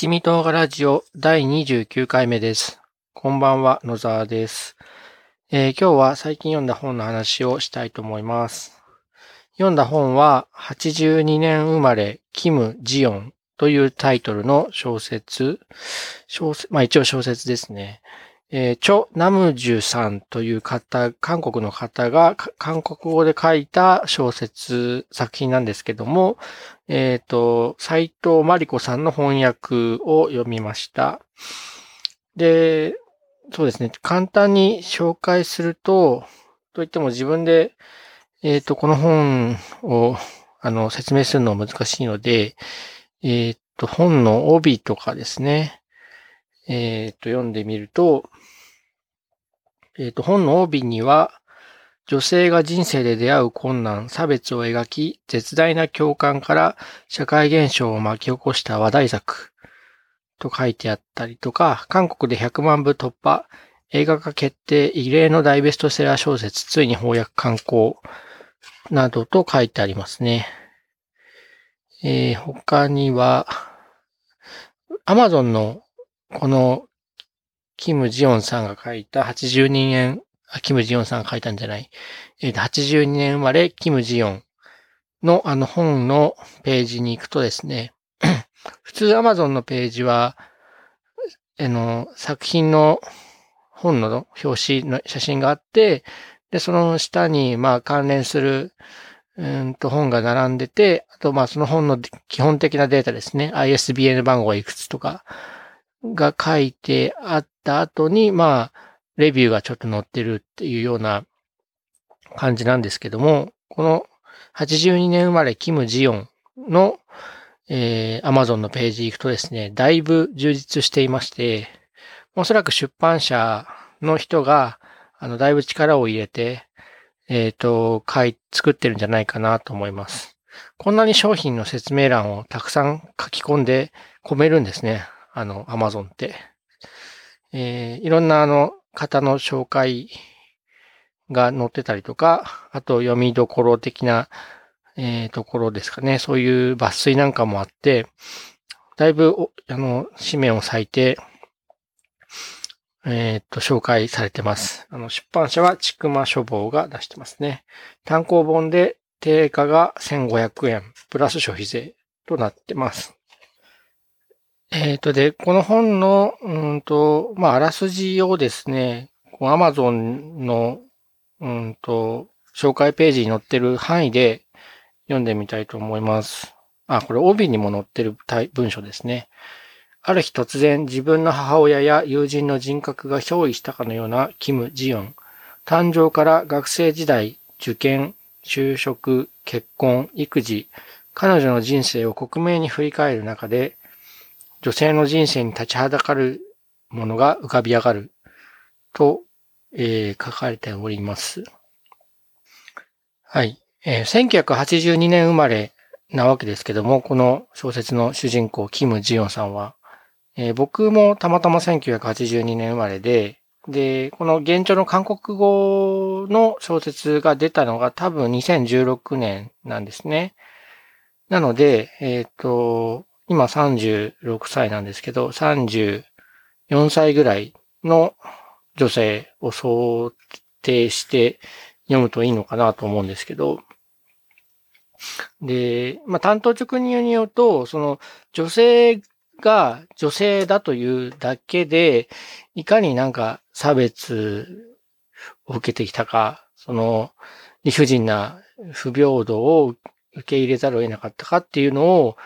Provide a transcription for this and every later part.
七味唐辛ラジオ第29回目です。こんばんは、野沢です、えー今日は最近読んだ本の話をしたいと思います。読んだ本は、82年生まれ、キム・ジヨンというタイトルの小説、小説、まあ一応小説ですね。えーチョ・ナムジュさんという方、韓国の方が韓国語で書いた小説作品なんですけども、えっ、と、斎藤真理子さんの翻訳を読みました。で、そうですね。簡単に紹介すると、といっても自分で、えっ、と、この本を、あの、説明するのは難しいので、えっ、と、本の帯とかですね。えっ、と、読んでみると、えっ、と、本の帯には、女性が人生で出会う困難、差別を描き、絶大な共感から社会現象を巻き起こした話題作と書いてあったりとか、韓国で100万部突破、映画化決定、異例の大ベストセラー小説、ついに翻訳刊行などと書いてありますね。えー他には、アマゾンのこのキム・ジヨンさんが書いた82年、あ、キム・ジヨンさんが書いたんじゃない？えーと82年生まれ、キム・ジヨンのあの本のページに行くとですね、普通 Amazon のページは、あの、作品の本の表紙の写真があって、で、その下に、まあ、関連する、うんと、本が並んでて、あと、まあ、その本の基本的なデータですね。ISBN 番号がいくつとかが書いてあった後に、まあ、レビューがちょっと載ってるっていうような感じなんですけども、この82年生まれキム・ジヨンの、えー、Amazon のページ行くとですね、だいぶ充実していまして、おそらく出版社の人が、あの、だいぶ力を入れて、えっ、と、書い、作ってるんじゃないかなと思います。こんなに商品の説明欄をたくさん書き込んで込めるんですね。あの、Amazon って。えーいろんなあの、方の紹介が載ってたりとか、あと読みどころ的な、えーところですかね。そういう抜粋なんかもあって、だいぶ、あの、紙面を割いて、えっ、と、紹介されてます。あの、出版社はちくま書房が出してますね。単行本で定価が1500円、プラス消費税となってます。えっ、と、で、この本の、うんと、まあ、あらすじをですね、こう Amazon の、うんと、紹介ページに載ってる範囲で読んでみたいと思います。あ、これ帯にも載ってる文章ですね。ある日突然自分の母親や友人の人格が憑依したかのようなキム・ジヨン。誕生から学生時代、受験、就職、結婚、育児、彼女の人生を克明に振り返る中で、女性の人生に立ちはだかるものが浮かび上がると、えー書かれております。はい。えー1982年生まれなわけですけども、この小説の主人公、キム・ジヨンさんは、えー僕もたまたま1982年生まれで、で、この現状の韓国語の小説が出たのが多分2016年なんですね。なので、えっ、と、今36歳なんですけど、34歳ぐらいの女性を想定して読むといいのかなと思うんですけど、で、まあ、担当直入によると、その女性が女性だというだけで、いかになんか差別を受けてきたか、その理不尽な不平等を受け入れざるを得なかったかっていうのを、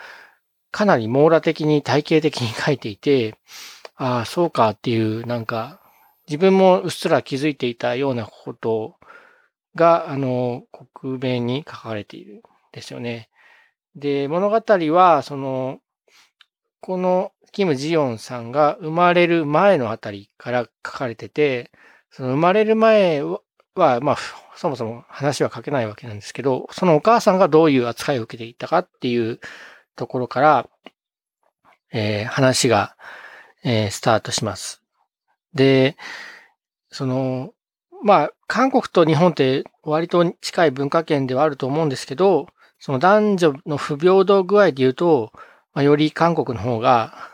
かなり網羅的に体系的に書いていて、ああ、そうかっていう、なんか、自分もうっすら気づいていたようなことが、あの、克明に書かれているんですよね。で、物語は、その、このキム・ジヨンさんが生まれる前のあたりから書かれてて、その生まれる前は、まあ、そもそも話は書けないわけなんですけど、そのお母さんがどういう扱いを受けていたかっていうところから、えー話が、えースタートします。で、その、まあ、韓国と日本って割と近い文化圏ではあると思うんですけど、その男女の不平等具合で言うと、まあ、より韓国の方が、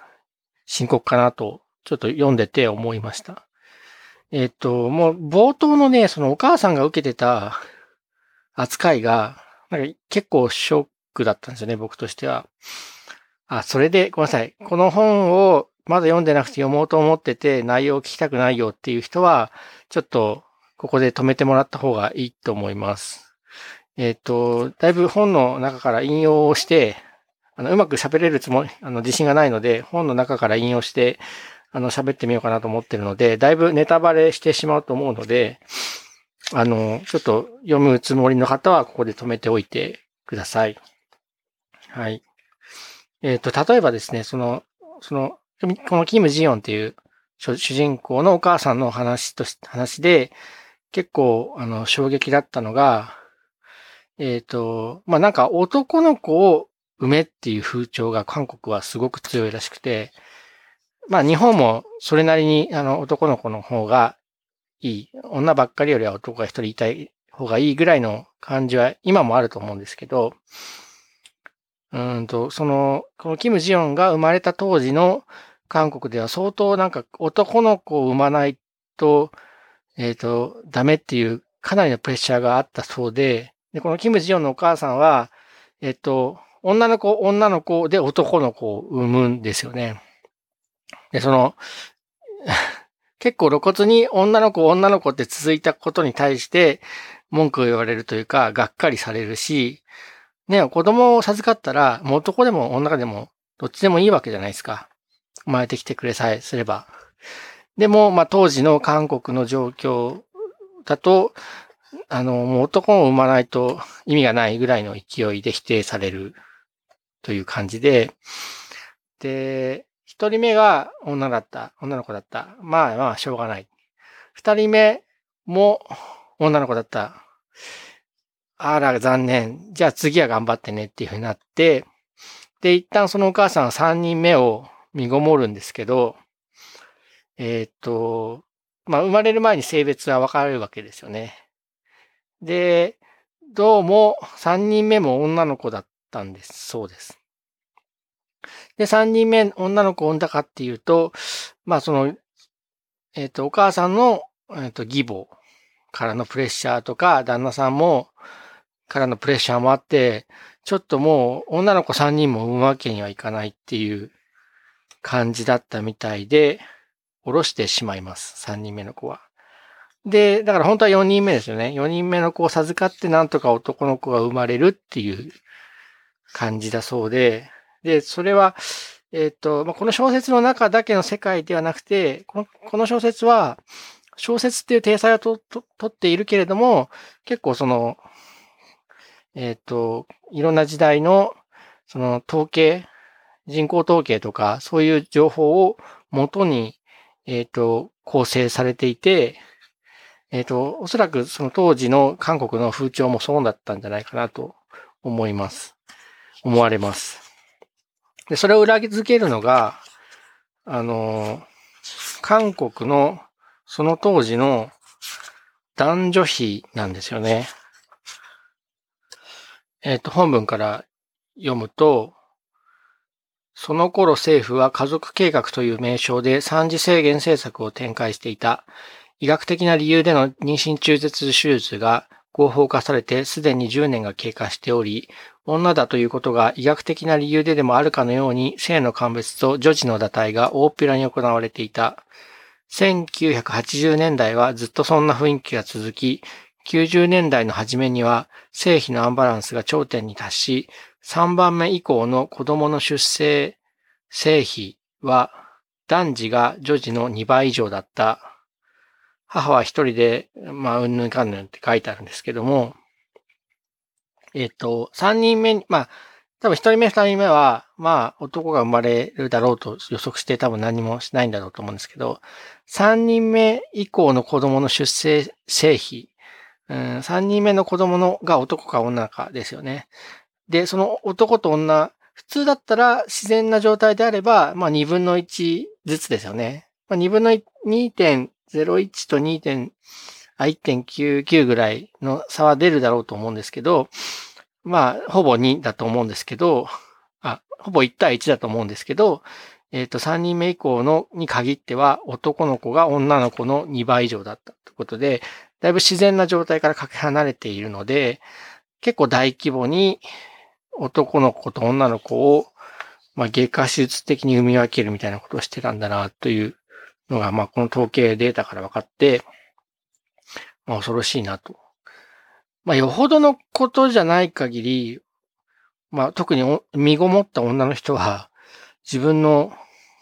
深刻かなと、ちょっと読んでて思いました。えっ、と、もう冒頭のね、そのお母さんが受けてた扱いが、なんか結構ショックだったんですよね、僕としては。あ、それで、ごめんなさい。この本をまだ読んでなくて読もうと思ってて内容を聞きたくないよっていう人は、ちょっとここで止めてもらった方がいいと思います。えっ、と、だいぶ本の中から引用をして、あの、うまく喋れるつもり、あの、自信がないので、本の中から引用して、あの、喋ってみようかなと思ってるので、だいぶネタバレしてしまうと思うので、あの、ちょっと読むつもりの方はここで止めておいてください。はい。えっ、ー、と、例えばですね、その、その、このキム・ジヨンっていう主人公のお母さんの話とし、話で、結構、あの、衝撃だったのが、えっ、ー、と、まあ、なんか男の子を産めっていう風潮が韓国はすごく強いらしくて、まあ、日本もそれなりに、あの、男の子の方がいい。女ばっかりよりは男が一人いたい方がいいぐらいの感じは今もあると思うんですけど、うんと、その、このキム・ジヨンが生まれた当時の韓国では相当なんか男の子を産まないと、えっ、ー、と、ダメっていうかなりのプレッシャーがあったそうで、で、このキム・ジヨンのお母さんは、えっ、ー、と、女の子、女の子で男の子を産むんですよね。で、その、結構露骨に女の子、女の子って続いたことに対して文句を言われるというか、がっかりされるし、ね、子供を授かったら、もう男でも女でも、どっちでもいいわけじゃないですか。生まれてきてくれさえすれば。でも、まあ、当時の韓国の状況だと、あの、もう男を産まないと意味がないぐらいの勢いで否定されるという感じで、で、一人目が女だった、女の子だった。まあまあ、しょうがない。二人目も女の子だった。あら、残念。じゃあ次は頑張ってねっていうふうになって、で、一旦そのお母さんは三人目を身ごもるんですけど、えー、っと、まあ、生まれる前に性別は分かれるわけですよね。で、どうも三人目も女の子だったんです。そうです。で、三人目女の子を産んだかっていうと、まあその、えっ、と、お母さんの、えっ、と、義母からのプレッシャーとか、旦那さんもからのプレッシャーもあって、ちょっともう女の子3人も産むわけにはいかないっていう感じだったみたいで、下ろしてしまいます。3人目の子は。で、だから本当は4人目ですよね。4人目の子を授かってなんとか男の子が生まれるっていう感じだそうで、で、それは、えっ、ー、と、まあ、この小説の中だけの世界ではなくて、このこの小説は、小説っていう体裁をとと取っているけれども、結構その、えっ、ー、と、いろんな時代の、その統計、人口統計とか、そういう情報を元に、えっ、ー、と、構成されていて、えっ、ー、と、おそらくその当時の韓国の風潮もそうだったんじゃないかなと思います。思われます。で、それを裏付けるのが、あの、韓国のその当時の男女比なんですよね。えっ、ー、と、本文から読むと、その頃政府は家族計画という名称で産児制限政策を展開していた。医学的な理由での妊娠中絶手術が合法化されてすでに10年が経過しており、女だということが医学的な理由ででもあるかのように性の鑑別と女児の堕胎が大っぴらに行われていた。1980年代はずっとそんな雰囲気が続き、90年代の初めには性比のアンバランスが頂点に達し、3番目以降の子供の出生性比は男児が女児の2倍以上だった。母は一人で、まあ、うんぬんかんぬんって書いてあるんですけども、えっ、と、3人目に、まあ、多分1人目、2人目は、まあ、男が生まれるだろうと予測して多分何もしないんだろうと思うんですけど、3人目以降の子供の出生性比うん、3人目の子供のが男か女かですよね。で、その男と女、普通だったら自然な状態であれば、まあ2分の1ずつですよね。まあ、2分の2.01と2.1.99ぐらいの差は出るだろうと思うんですけど、まあ、ほぼ2だと思うんですけど、あ、ほぼ1対1だと思うんですけど、えっ、ー、と、3人目以降のに限っては、男の子が女の子の2倍以上だったということで、だいぶ自然な状態からかけ離れているので、結構大規模に男の子と女の子を、まあ、外科手術的に生み分けるみたいなことをしてたんだな、というのが、まあ、この統計データから分かって、まあ、恐ろしいなと。まあ、よほどのことじゃない限り、まあ、特に身ごもった女の人は、自分の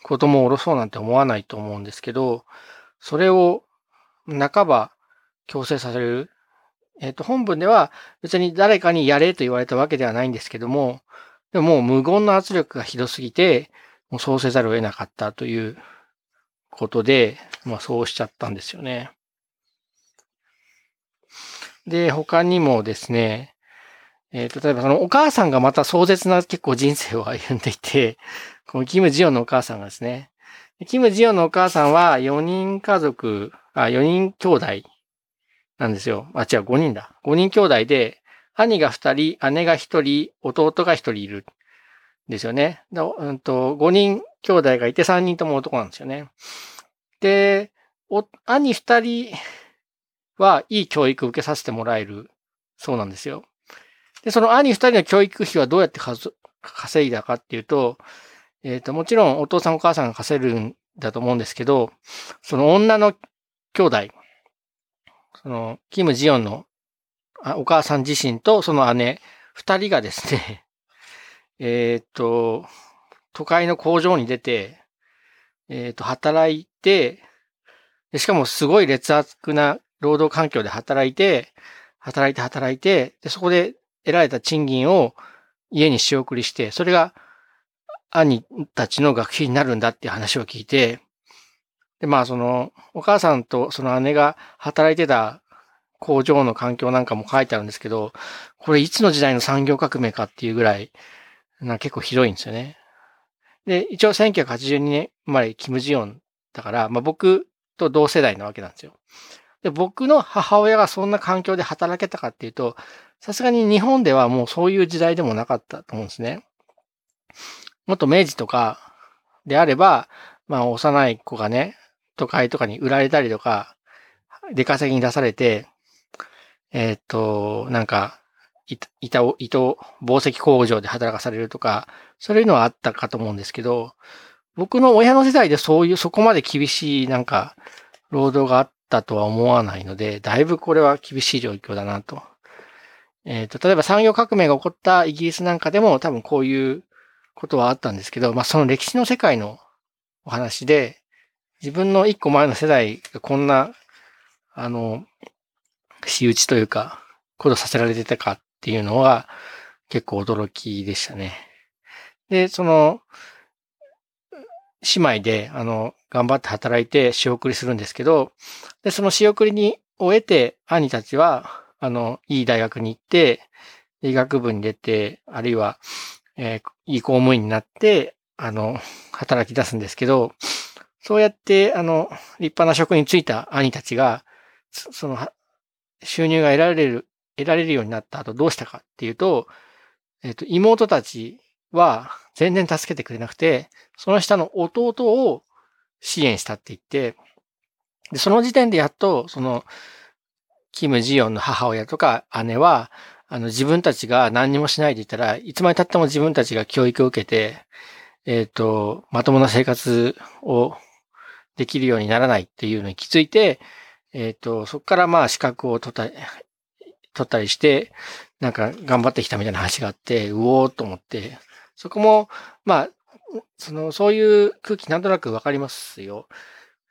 子供を下ろそうなんて思わないと思うんですけど、それを半ば強制させる。えっ、ー、と、本文では別に誰かにやれと言われたわけではないんですけども、でももう無言の圧力がひどすぎて、もうそうせざるを得なかったということで、まあそうしちゃったんですよね。で、他にもですね、えー、例えばそのお母さんがまた壮絶な結構人生を歩んでいて、このキム・ジヨンのお母さんがですね、キム・ジヨンのお母さんは4人家族、あ、4人兄弟なんですよ。あ、違う、5人だ。5人兄弟で、兄が2人、姉が1人、弟が1人いる。ですよね。だうんと、5人兄弟がいて3人とも男なんですよね。で、お兄2人はいい教育を受けさせてもらえるそうなんですよ。で、その兄2人の教育費はどうやって稼いだかっていうと、えっ、ー、と、もちろんお父さんお母さんが稼ぐんだと思うんですけど、その女の兄弟、その、キム・ジヨンのお母さん自身とその姉、二人がですね、えっ、と、都会の工場に出て、えっ、と、働いて、しかもすごい劣悪な労働環境で働いて、働いて働いて、で、そこで得られた賃金を家に仕送りして、それが兄たちの学費になるんだっていう話を聞いて、で、まあその、お母さんとその姉が働いてた工場の環境なんかも書いてあるんですけど、これいつの時代の産業革命かっていうぐらい、な結構広いんですよね。で、一応1982年生まれキム・ジヨンだから、まあ僕と同世代なわけなんですよ。で、僕の母親がそんな環境で働けたかっていうと、さすがに日本ではもうそういう時代でもなかったと思うんですね。もっと明治とかであれば、まあ幼い子がね、都会とかに売られたりとか、出稼ぎに出されて、えー、っと、なんか、板を、糸、紡績工場で働かされるとか、そういうのはあったかと思うんですけど、僕の親の世代でそういう、そこまで厳しい、なんか、労働があったとは思わないので、だいぶこれは厳しい状況だなと。えっ、と、例えば産業革命が起こったイギリスなんかでも多分こういうことはあったんですけど、まあ、その歴史の世界のお話で、自分の一個前の世代がこんな、あの、仕打ちというか、ことさせられてたかっていうのは結構驚きでしたね。で、その、姉妹で、あの、頑張って働いて仕送りするんですけど、で、その仕送りに終えて、兄たちは、あの、いい大学に行って、医学部に出て、あるいは、えー、いい公務員になって、あの、働き出すんですけど、そうやって、あの、立派な職に就いた兄たちが、その、収入が得られる、得られるようになった後どうしたかっていうと、えっ、と、妹たちは全然助けてくれなくて、その下の弟を支援したって言って、で、その時点でやっと、その、キム・ジヨンの母親とか姉は、あの、自分たちが何にもしないでいたらいつまで経っても自分たちが教育を受けて、えっ、ー、と、まともな生活をできるようにならないっていうのに気づいて、えっ、ー、と、そこからまあ資格を取ったり、取ったりして、なんか頑張ってきたみたいな話があって、うおーと思って、そこも、まあ、その、そういう空気なんとなくわかりますよ。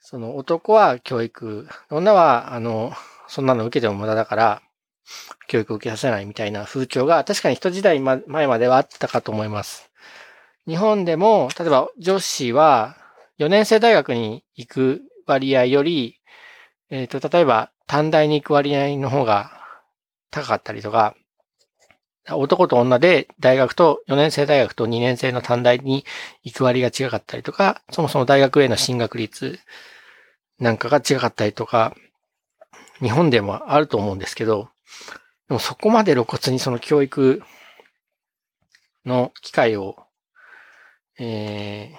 その男は教育、女は、あの、そんなの受けても無駄だから、教育を受けさせないみたいな風潮が確かに人時代前まではあったかと思います。日本でも、例えば女子は4年生大学に行く割合より、えっ、ー、と、例えば短大に行く割合の方が高かったりとか、男と女で大学と4年生大学と2年生の短大に行く割が違かったりとか、そもそも大学への進学率なんかが違かったりとか、日本でもあると思うんですけど、でもそこまで露骨にその教育の機会を、え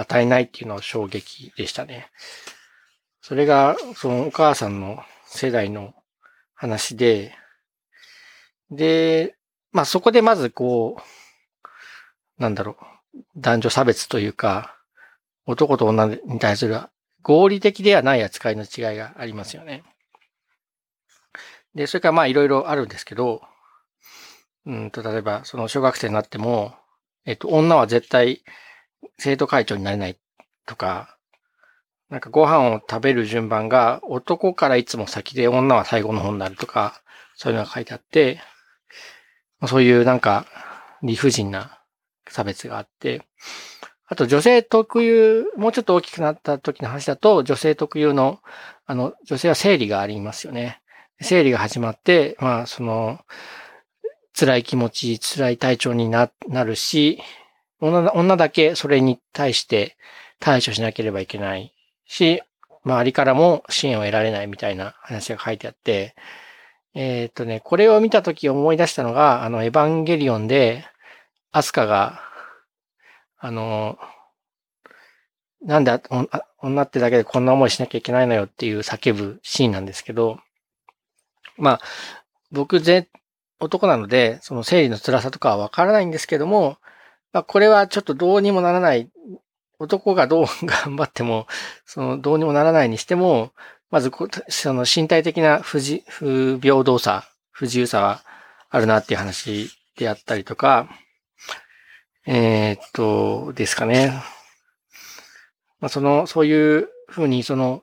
与えないっていうのは衝撃でしたね。それが、そのお母さんの世代の話で、で、まあそこでまずこう、なんだろう、男女差別というか、男と女に対する合理的ではない扱いの違いがありますよね。で、それからまあいろいろあるんですけど、うんと、例えばその小学生になっても、えっと、女は絶対生徒会長になれないとか、なんかご飯を食べる順番が男からいつも先で女は最後の方になるとか、そういうのが書いてあって、そういうなんか理不尽な差別があって、あと女性特有、もうちょっと大きくなった時の話だと、女性特有の、あの、女性は生理がありますよね。生理が始まって、まあ、その、辛い気持ち、辛い体調にななるし、女女だけそれに対して対処しなければいけないし、周りからも支援を得られないみたいな話が書いてあって、えー、っとね、これを見たとき思い出したのが、あの、エヴァンゲリオンで、アスカが、あの、なんで女ってだけでこんな思いしなきゃいけないのよっていう叫ぶシーンなんですけど、まあ、僕、男なので、その生理の辛さとかはわからないんですけども、まあ、これはちょっとどうにもならない男がどう 頑張っても、そのどうにもならないにしても、まずその身体的な不自不平等さ、不自由さはあるなっていう話であったりとか、えー、っと、ですかね。まあ、その、そういうふうに、その、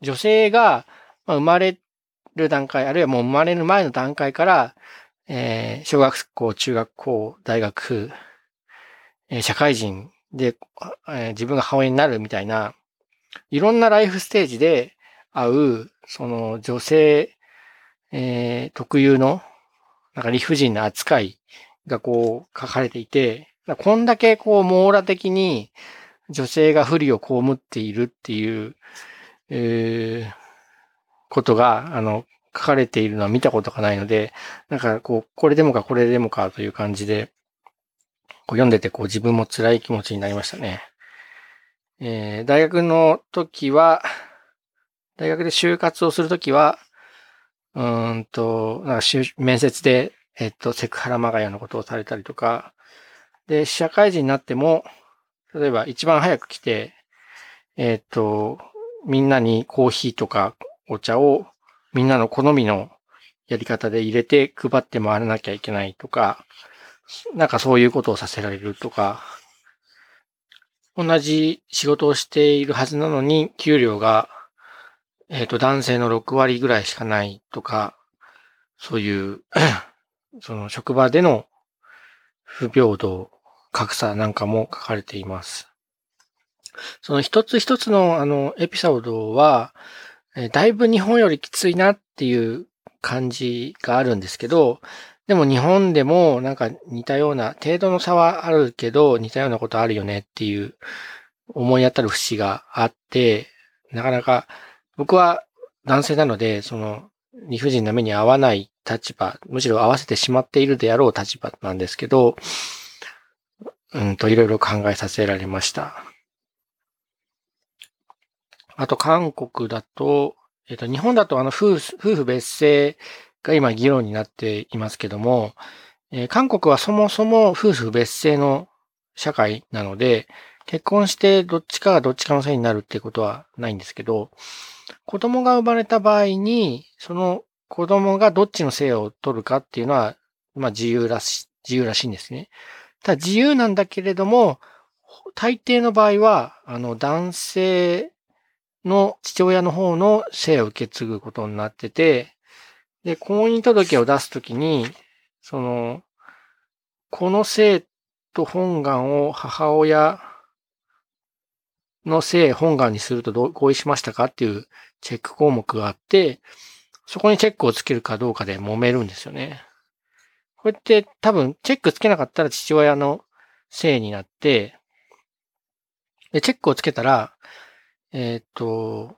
女性が生まれる段階、あるいはもう生まれる前の段階から、えー、小学校、中学校、大学、え、社会人で、え、自分が母親になるみたいな、いろんなライフステージで会う、その女性、えー、特有の、なんか理不尽な扱いがこう書かれていて、こんだけこう網羅的に女性が不利を被っているっていう、えー、ことが、あの、書かれているのは見たことがないので、なんかこう、これでもかこれでもかという感じで、こう読んでてこう自分も辛い気持ちになりましたね。えー、大学の時は、大学で就活をするときは、うんと、なんか面接で、えっと、セクハラマガヤのことをされたりとか、で、社会人になっても、例えば一番早く来て、えっと、みんなにコーヒーとかお茶をみんなの好みのやり方で入れて配って回らなきゃいけないとか、なんかそういうことをさせられるとか、同じ仕事をしているはずなのに、給料が、えっ、ー、と、男性の6割ぐらいしかないとか、そういう、その職場での不平等、格差なんかも書かれています。その一つ一つのあのエピソードは、えだいぶ日本よりきついなっていう感じがあるんですけど、でも日本でもなんか似たような、程度の差はあるけど似たようなことあるよねっていう思い当たる節があって、なかなか僕は男性なので、その理不尽な目に合わない立場、むしろ合わせてしまっているであろう立場なんですけど、うんといろいろ考えさせられました。あと韓国だと、えっ、と、日本だとあの夫婦、別姓が今議論になっていますけども、えー、韓国はそもそも夫婦別姓の社会なので、結婚してどっちかがどっちかのせいになるっていうことはないんですけど、子供が生まれた場合に、その子供がどっちのせいを取るかっていうのは、まあ自由らし、自由らしいんですね。ただ自由なんだけれども、大抵の場合は、あの男性の父親の方の姓を受け継ぐことになってて、で、婚姻届を出すときに、その、この姓と本願を母親の姓本願にすると合意しましたかっていうチェック項目があって、そこにチェックをつけるかどうかで揉めるんですよね。こうやって多分チェックつけなかったら父親の姓になって、で、チェックをつけたら、えっ、と、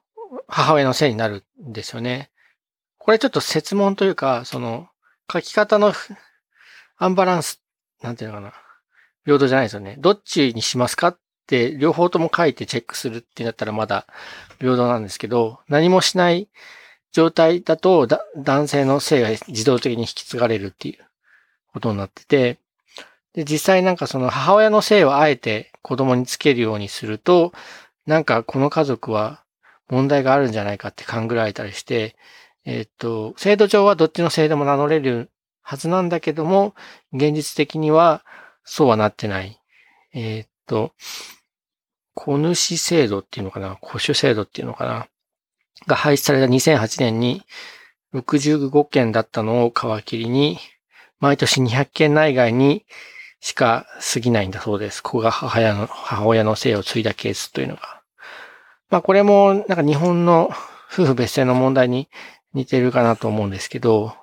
母親の姓になるんですよね。これちょっと説問というか、その、書き方のアンバランス、なんていうのかな。平等じゃないですよね。どっちにしますかって、両方とも書いてチェックするってなったらまだ平等なんですけど、何もしない状態だと男性の性が自動的に引き継がれるっていうことになってて、で、実際なんかその母親の性をあえて子供につけるようにすると、なんかこの家族は問題があるんじゃないかって勘ぐられたりして、えっ、と、制度上はどっちの性でも名乗れるはずなんだけども、現実的にはそうはなってない。えっ、と、子主制度っていうのかな？古種制度っていうのかな？が廃止された2008年に65件だったのを皮切りに、毎年200件内外にしか過ぎないんだそうです。ここが母親の、母親の姓を継いだケースというのが。まあこれもなんか日本の夫婦別姓の問題に似てるかなと思うんですけど、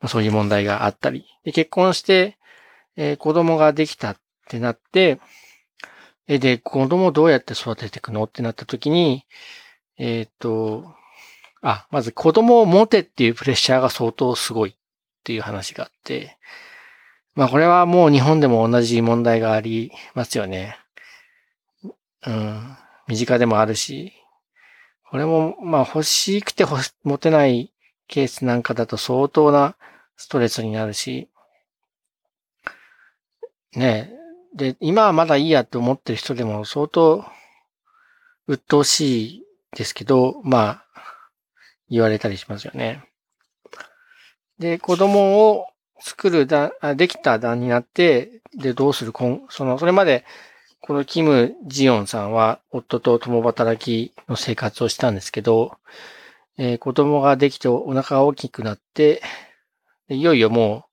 ま、そういう問題があったり。で結婚して、えー、子供ができたってなって、えで、子供をどうやって育てていくのってなった時に、えっ、ー、と、あ、まず子供を持てっていうプレッシャーが相当すごいっていう話があって、まあこれはもう日本でも同じ問題がありますよね。うん。身近でもあるし、これもまあ欲しくて持てないケースなんかだと相当なストレスになるし、ねえで、今はまだいいやって思ってる人でも相当鬱陶しいですけど、まあ、言われたりしますよね。で、子供を作るだ、できた段になって、で、どうするその、それまで、このキム・ジヨンさんは夫と共働きの生活をしたんですけど、えー、子供ができてお腹が大きくなって、いよいよも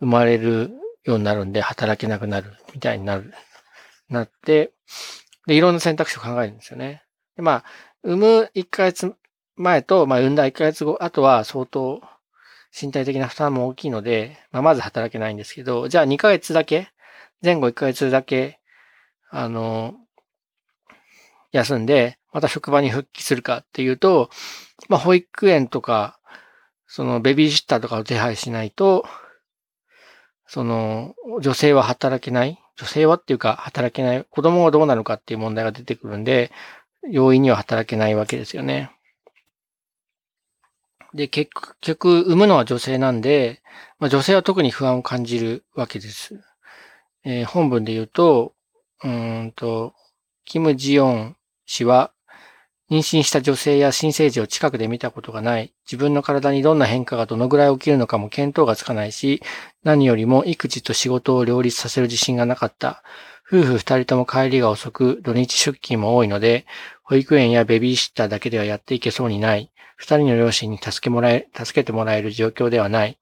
う生まれるようになるんで働けなくなるみたいになる、なって、で、いろんな選択肢を考えるんですよね。で、まあ、産む1ヶ月前と、まあ、産んだ1ヶ月後、あとは相当身体的な負担も大きいので、まあ、まず働けないんですけど、じゃあ2ヶ月だけ、前後1ヶ月だけ、あの、休んで、また職場に復帰するかっていうと、まあ、保育園とか、そのベビーシッターとかを手配しないと、その、女性は働けない女性はっていうか働けない、子供はどうなるかっていう問題が出てくるんで、容易には働けないわけですよね。で、結局、産むのは女性なんで、まあ、女性は特に不安を感じるわけです。えー、本文で言うと、うんと、キム・ジヨン氏は、妊娠した女性や新生児を近くで見たことがない。自分の体にどんな変化がどのぐらい起きるのかも見当がつかないし、何よりも育児と仕事を両立させる自信がなかった。夫婦二人とも帰りが遅く、土日出勤も多いので、保育園やベビーシッターだけではやっていけそうにない。二人の両親に助けもらえ、助けてもらえる状況ではない。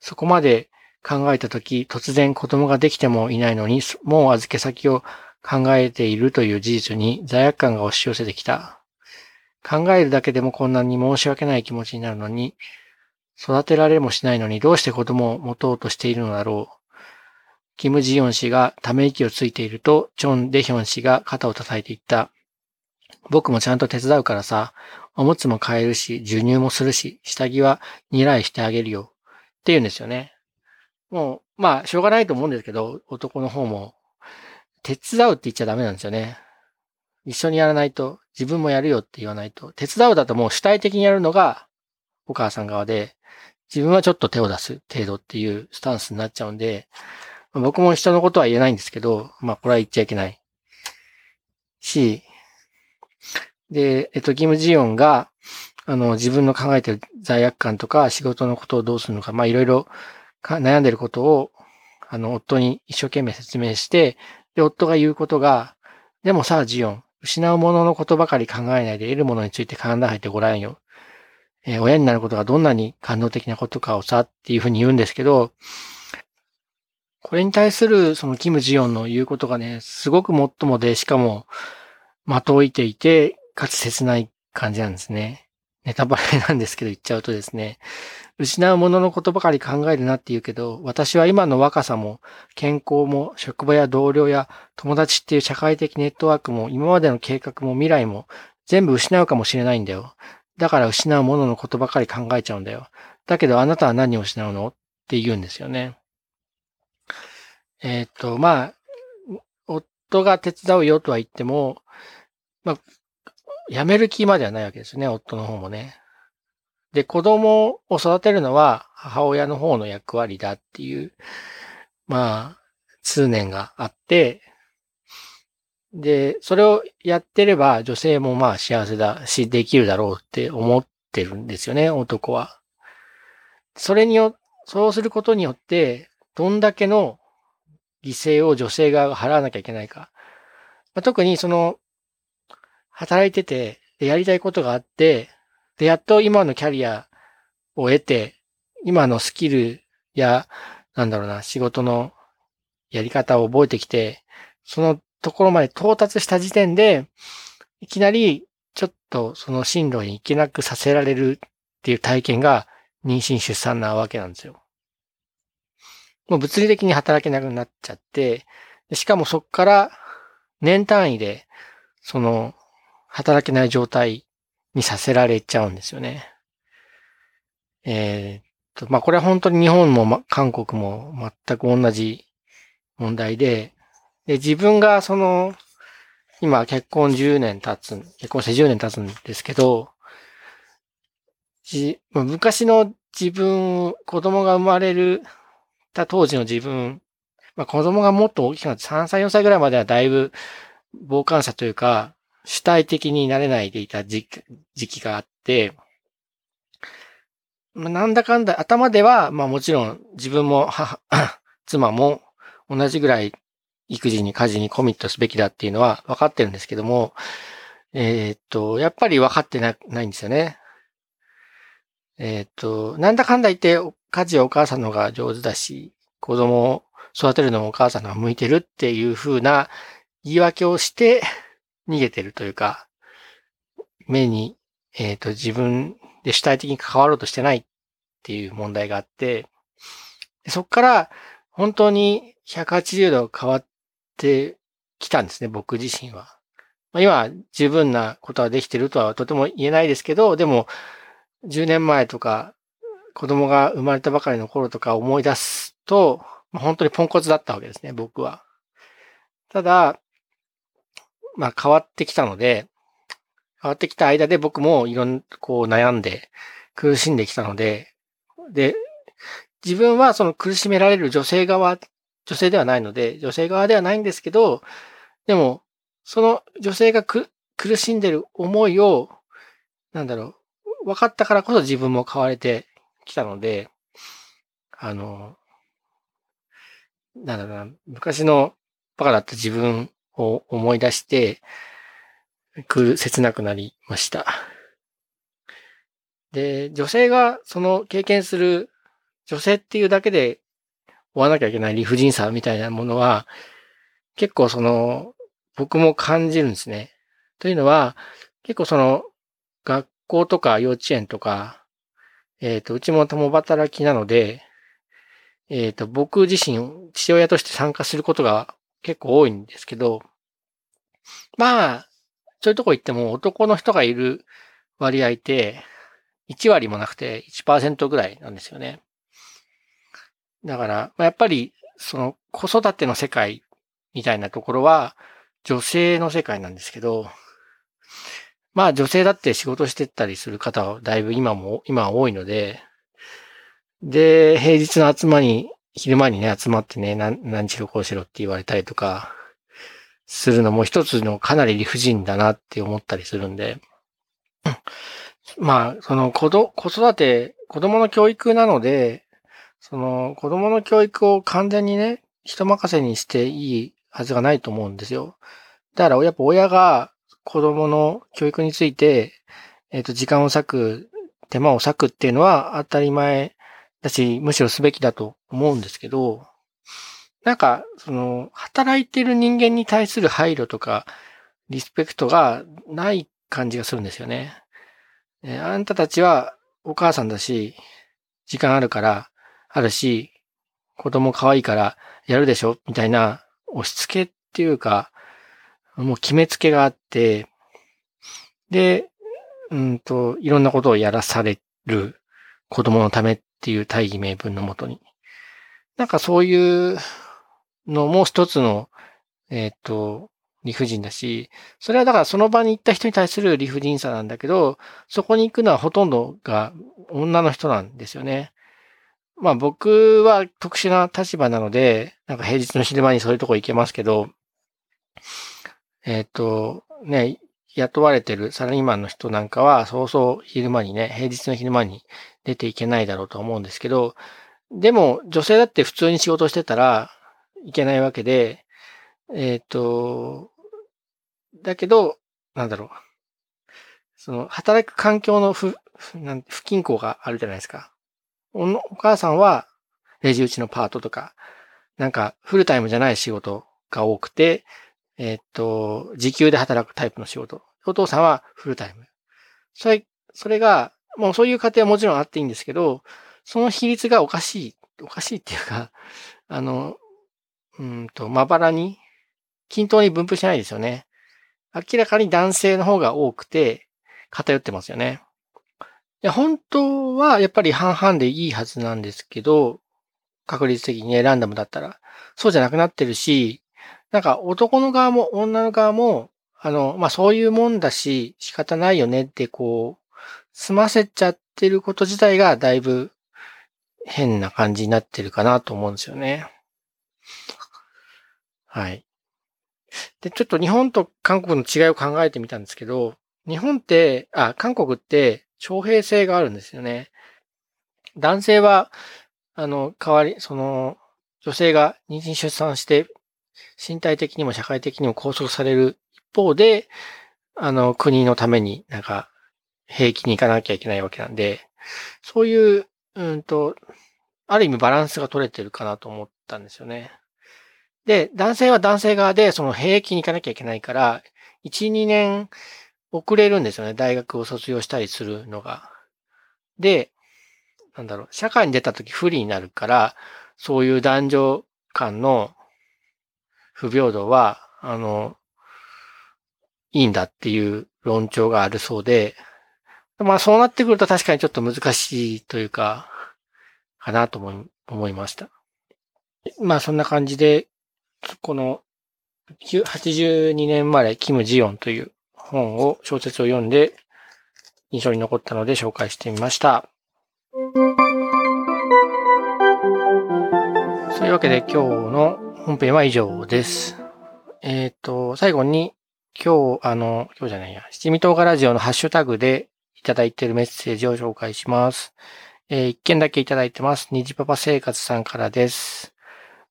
そこまで考えたとき、突然子供ができてもいないのに、もう預け先を考えているという事実に罪悪感が押し寄せてきた。考えるだけでもこんなに申し訳ない気持ちになるのに、育てられもしないのにどうして子供を持とうとしているのだろう。キム・ジヨン氏がため息をついていると、チョン・デヒョン氏が肩を叩いていった。僕もちゃんと手伝うからさ、おむつも買えるし、授乳もするし、下着は二来してあげるよ。って言うんですよね。もう、まあ、しょうがないと思うんですけど、男の方も、手伝うって言っちゃダメなんですよね。一緒にやらないと、自分もやるよって言わないと、手伝うだともう主体的にやるのがお母さん側で、自分はちょっと手を出す程度っていうスタンスになっちゃうんで、僕も人のことは言えないんですけど、まあこれは言っちゃいけない。し、で、えっと、キム・ジヨンが、あの、自分の考えてる罪悪感とか仕事のことをどうするのか、まあいろいろ悩んでることを、あの、夫に一生懸命説明して、で、夫が言うことが、でもさあ、ジヨン、失うもののことばかり考えないで得るものについて考えてごらんよ。えー、親になることがどんなに感動的なことかをさっていうふうに言うんですけど、これに対するそのキム・ジヨンの言うことがね、すごくもっともで、しかも、的をいていて、かつ切ない感じなんですね。ネタバレなんですけど言っちゃうとですね、失うもののことばかり考えるなって言うけど、私は今の若さも、健康も、職場や同僚や友達っていう社会的ネットワークも、今までの計画も未来も、全部失うかもしれないんだよ。だから失うもののことばかり考えちゃうんだよ。だけどあなたは何を失うの？って言うんですよね。えっ、と、まあ、夫夫が手伝うよとは言っても、まあ、辞める気まではないわけですよね、夫の方もね。で、子供を育てるのは母親の方の役割だっていう、まあ、通念があって、で、それをやってれば女性もまあ幸せだし、できるだろうって思ってるんですよね、男は。それによ、そうすることによって、どんだけの犠牲を女性側が払わなきゃいけないか。まあ、特にその、働いてて、やりたいことがあって、で、やっと今のキャリアを得て、今のスキルや、なんだろうな、仕事のやり方を覚えてきて、そのところまで到達した時点で、いきなり、ちょっとその進路に行けなくさせられるっていう体験が妊娠出産なわけなんですよ。もう物理的に働けなくなっちゃって、しかもそっから年単位で、その、働けない状態にさせられちゃうんですよね。えー、っと、まあ、これは本当に日本も、ま、韓国も全く同じ問題で、で、自分がその、今結婚10年経つ、結婚して10年経つんですけど、じ昔の自分、子供が生まれるた当時の自分、まあ、子供がもっと大きくなって3歳、4歳ぐらいまではだいぶ傍観者というか、主体的になれないでいた時期があって、まあ、なんだかんだ頭では、まあもちろん自分も母、妻も同じぐらい育児に家事にコミットすべきだっていうのは分かってるんですけども、えー、っと、やっぱり分かってなないんですよね。えー、っと、なんだかんだ言って家事はお母さんの方が上手だし、子供を育てるのもお母さんの方が向いてるっていう風な言い訳をして逃げてるというか、目に、えっ、ー、と、自分で主体的に関わろうとしてないっていう問題があって、そっから本当に180度変わってきたんですね、僕自身は。まあ、今、十分なことはできてるとはとても言えないですけど、でも、10年前とか、子供が生まれたばかりの頃とか思い出すと、本当にポンコツだったわけですね、僕は。ただ、まあ変わってきたので、変わってきた間で僕もいろんなこう悩んで苦しんできたので、で、自分はその苦しめられる女性側、女性ではないので、女性側ではないんですけど、でも、その女性が苦しんでる思いを、なんだろう、分かったからこそ自分も変われてきたので、あの、なんだろうな、昔のバカだった自分を思い出して、く、切なくなりました。で、女性がその経験する女性っていうだけで追わなきゃいけない理不尽さみたいなものは、結構その、僕も感じるんですね。というのは、結構その、学校とか幼稚園とか、えっ、ー、と、うちも共働きなので、えっ、ー、と、僕自身、父親として参加することが結構多いんですけど、まあ、そういうとこ行っても男の人がいる割合って、1割もなくて1%ぐらいなんですよね。だから、やっぱり、その子育ての世界みたいなところは女性の世界なんですけど、まあ女性だって仕事してったりする方はだいぶ今も、今は多いので、で、平日の集まり昼間にね、集まってね、何、何しろこうしろって言われたりとか、するのも一つのかなり理不尽だなって思ったりするんで、まあ、その子ど、子育て、子供の教育なので、その子供の教育を完全にね、人任せにしていいはずがないと思うんですよ。だから、やっぱ親が子供の教育について、えっ、ー、と、時間を割く、手間を割くっていうのは当たり前だし、むしろすべきだと思うんですけど、なんか、その、働いてる人間に対する配慮とか、リスペクトがない感じがするんですよね。えあんたたちはお母さんだし、時間あるから、あるし、子供可愛いからやるでしょみたいな押し付けっていうか、もう決めつけがあって、で、うんと、いろんなことをやらされる子供のためっっていう大義名分のもとに。なんかそういうのも一つのえっ、と、理不尽だし、それはだからその場に行った人に対する理不尽さなんだけど、そこに行くのはほとんどが女の人なんですよね。まあ僕は特殊な立場なので、なんか平日の昼間にそういうとこ行けますけど、えっ、と、ね、雇われてるサラリーマンの人なんかは、そうそう昼間にね、平日の昼間に出ていけないだろうと思うんですけど、でも女性だって普通に仕事してたらいけないわけで、えっ、と、だけど、なんだろう。その、働く環境の不、不均衡があるじゃないですか。おお母さんは、レジ打ちのパートとか、なんか、フルタイムじゃない仕事が多くて、えっ、と、時給で働くタイプの仕事。お父さんはフルタイム。それ、それが、もうそういう家庭はもちろんあっていいんですけど、その比率がおかしい、おかしいっていうか、あの、うんと、まばらに、均等に分布しないですよね。明らかに男性の方が多くて偏ってますよね。いや、本当はやっぱり半々でいいはずなんですけど、確率的にね、ランダムだったら。そうじゃなくなってるし、なんか男の側も女の側も、あの、まあ、そういうもんだし、仕方ないよねってこう、済ませちゃってること自体がだいぶ変な感じになってるかなと思うんですよね。はい。で、ちょっと日本と韓国の違いを考えてみたんですけど、日本って、あ、韓国って徴兵制があるんですよね。男性は、あの、代わり、その、女性が妊娠出産して、身体的にも社会的にも拘束される一方で、あの、国のためになんか、兵役に行かなきゃいけないわけなんで、そういう、うんと、ある意味バランスが取れてるかなと思ったんですよね。で、男性は男性側でその兵役に行かなきゃいけないから、1、2年遅れるんですよね。大学を卒業したりするのが。で、なんだろう、社会に出た時不利になるから、そういう男女間の不平等は、あの、いいんだっていう論調があるそうで、まあそうなってくると確かにちょっと難しいというか、かなと思い思いました。まあそんな感じで、この82年生まれ、キム・ジヨンという本を、小説を読んで印象に残ったので紹介してみました。そういうわけで今日の本編は以上です。えっ、ー、と、最後に今日、あの、今日じゃないや、七味唐辛ラジオのハッシュタグでいただいているメッセージを紹介します。えー、一件だけいただいてます。虹パパ生活さんからです。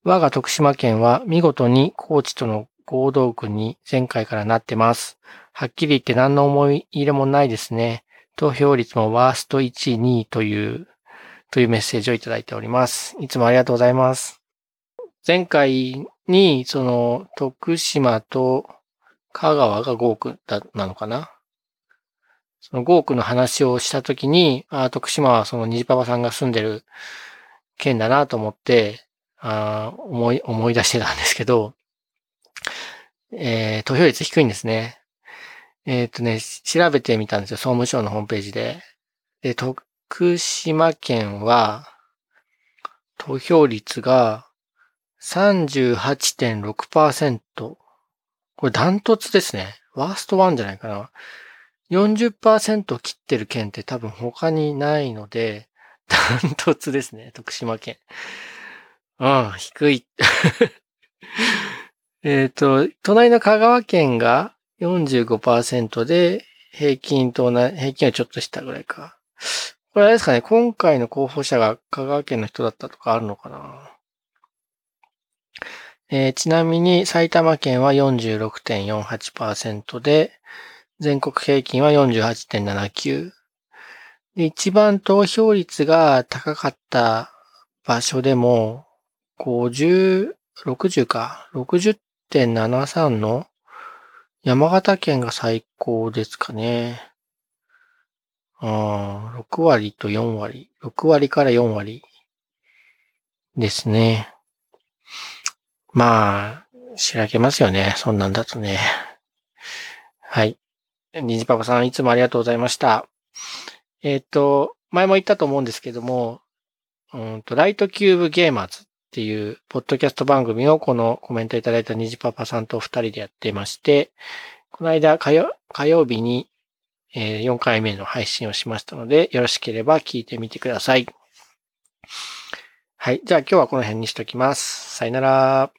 我が徳島県は見事に高知との合同区に前回からなってます。はっきり言って何の思い入れもないですね。投票率もワースト1位、2位という、というメッセージをいただいております。いつもありがとうございます。前回に、その、徳島と香川が5区だ、なのかな？その5区の話をしたときに、ああ徳島はその虹パパさんが住んでる県だなと思って、あ思い、思い出してたんですけど、えー、投票率低いんですね。えっ、とね、調べてみたんですよ。総務省のホームページで。で、徳島県は、投票率が38.6%。これダントツですね。ワーストワンじゃないかな。40%切ってる県って多分他にないので、ダントツですね。徳島県。うん、低い。えっと、隣の香川県が45%で、平均と同じ、平均はちょっと下ぐらいか。これあれですかね、今回の候補者が香川県の人だったとかあるのかなえー、ちなみに埼玉県は46.48%で、全国平均は48.79。で、一番投票率が高かった場所でも、50、60か、60.73の山形県が最高ですかね。あ6割と4割。6割から4割ですね。まあ、しらけますよね。そんなんだとね。はい。ニジパパさん、いつもありがとうございました。えっ、ー、と、前も言ったと思うんですけども、うんと、ライトキューブゲーマーズっていう、ポッドキャスト番組をこのコメントいただいた虹パパさんと二人でやってまして、この間火曜火曜日にえ4回目の配信をしましたので、よろしければ聞いてみてください。はい。じゃあ今日はこの辺にしときます。さよなら。